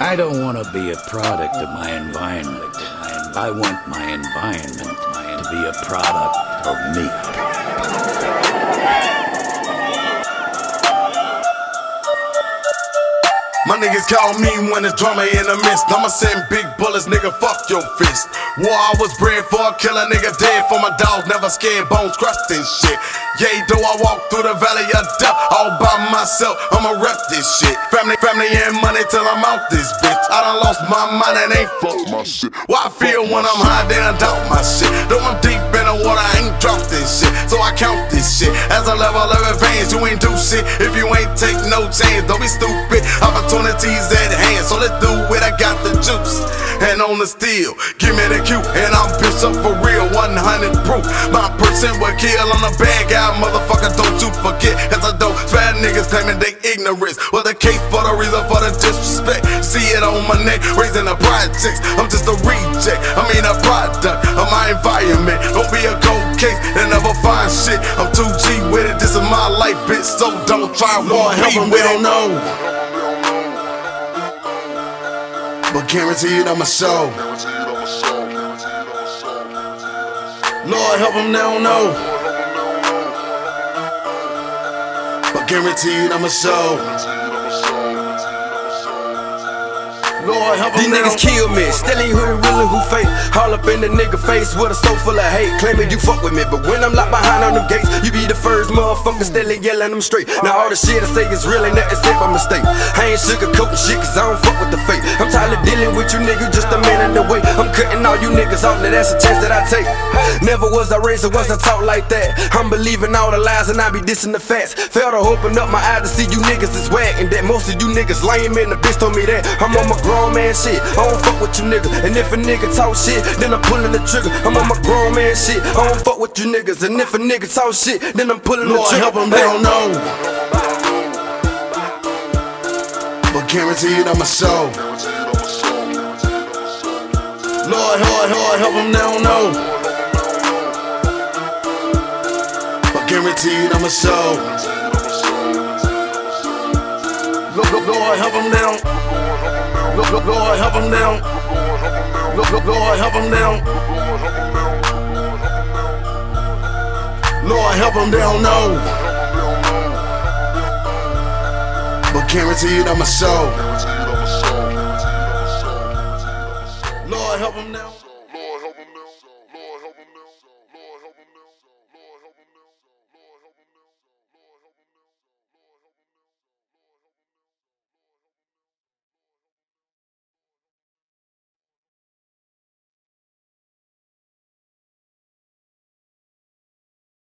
I don't want to be a product of my environment. I want my environment to be a product of me. My niggas call me when it's drama in the midst. I'ma send big bullets, nigga, fuck your fist. War I was bred for, a nigga dead for my dogs, never scared, bones crushed and shit. Yay, though I walk through the valley of death, myself, I'ma rep this shit. Family, family, and money till I'm out this bitch. I done lost my mind and ain't fuck my shit. Why I feel when I'm high, then I doubt my shit. Though I'm deep in the water, I ain't dropped this shit. So I count this shit as a level of advance. You ain't do shit if you ain't take no chance. Don't be stupid. Opportunities at hand, so let's do it. I got the juice on the steel. Give me the cue, and I'm bitch up for real. 100 proof. My person will kill on the bad guy, motherfucker. Don't you forget, as I don't bad niggas claiming they ignorance. Well, the case for the reason for the disrespect. See it on my neck, raising the projects. I'm just a reject. I mean a product of my environment. Don't be a cold case and never find shit. I'm 2G with it. This is my life, bitch. So don't try one help me. We don't know. But guaranteed I'ma show. Lord help them, they don't know. But guaranteed I'ma show. Lord help These niggas kill me, still ain't who really who fake. All up in the nigga face with a soul full of hate. Claiming you fuck with me, but when I'm locked behind on them gates, you be the first motherfucker still ain't yelling them straight. Now all the shit I say is real, really nothing except by mistake. I ain't sugarcoating shit cause I don't fuck with the fake. I'm tired of dealing with you niggas just a minute away. I'm cutting all you niggas off, now that's a chance that I take. Never was I raised, or was I taught like that. I'm believing all the lies and I be dissing the facts. Failed to open up my eyes to see you niggas is whack. And that most of you niggas lame and the bitch told me that. I'm on my grown man shit. I don't fuck with you niggas. And if a nigga talk shit, then I'm pulling the trigger. I'm on my grown man shit. I don't fuck with you niggas. And if a nigga talk shit, then I'm pulling the Lord trigger. help them, they don't know. But guaranteed I'ma show. Lord, Lord, Lord, help them, they don't know. But guaranteed I'ma show. Lord, Lord, Lord, help them down. Lord, Lord, help them down. Lord, help them down. Lord, help them, don't know. But guaranteed I'ma show. Lord, help them now.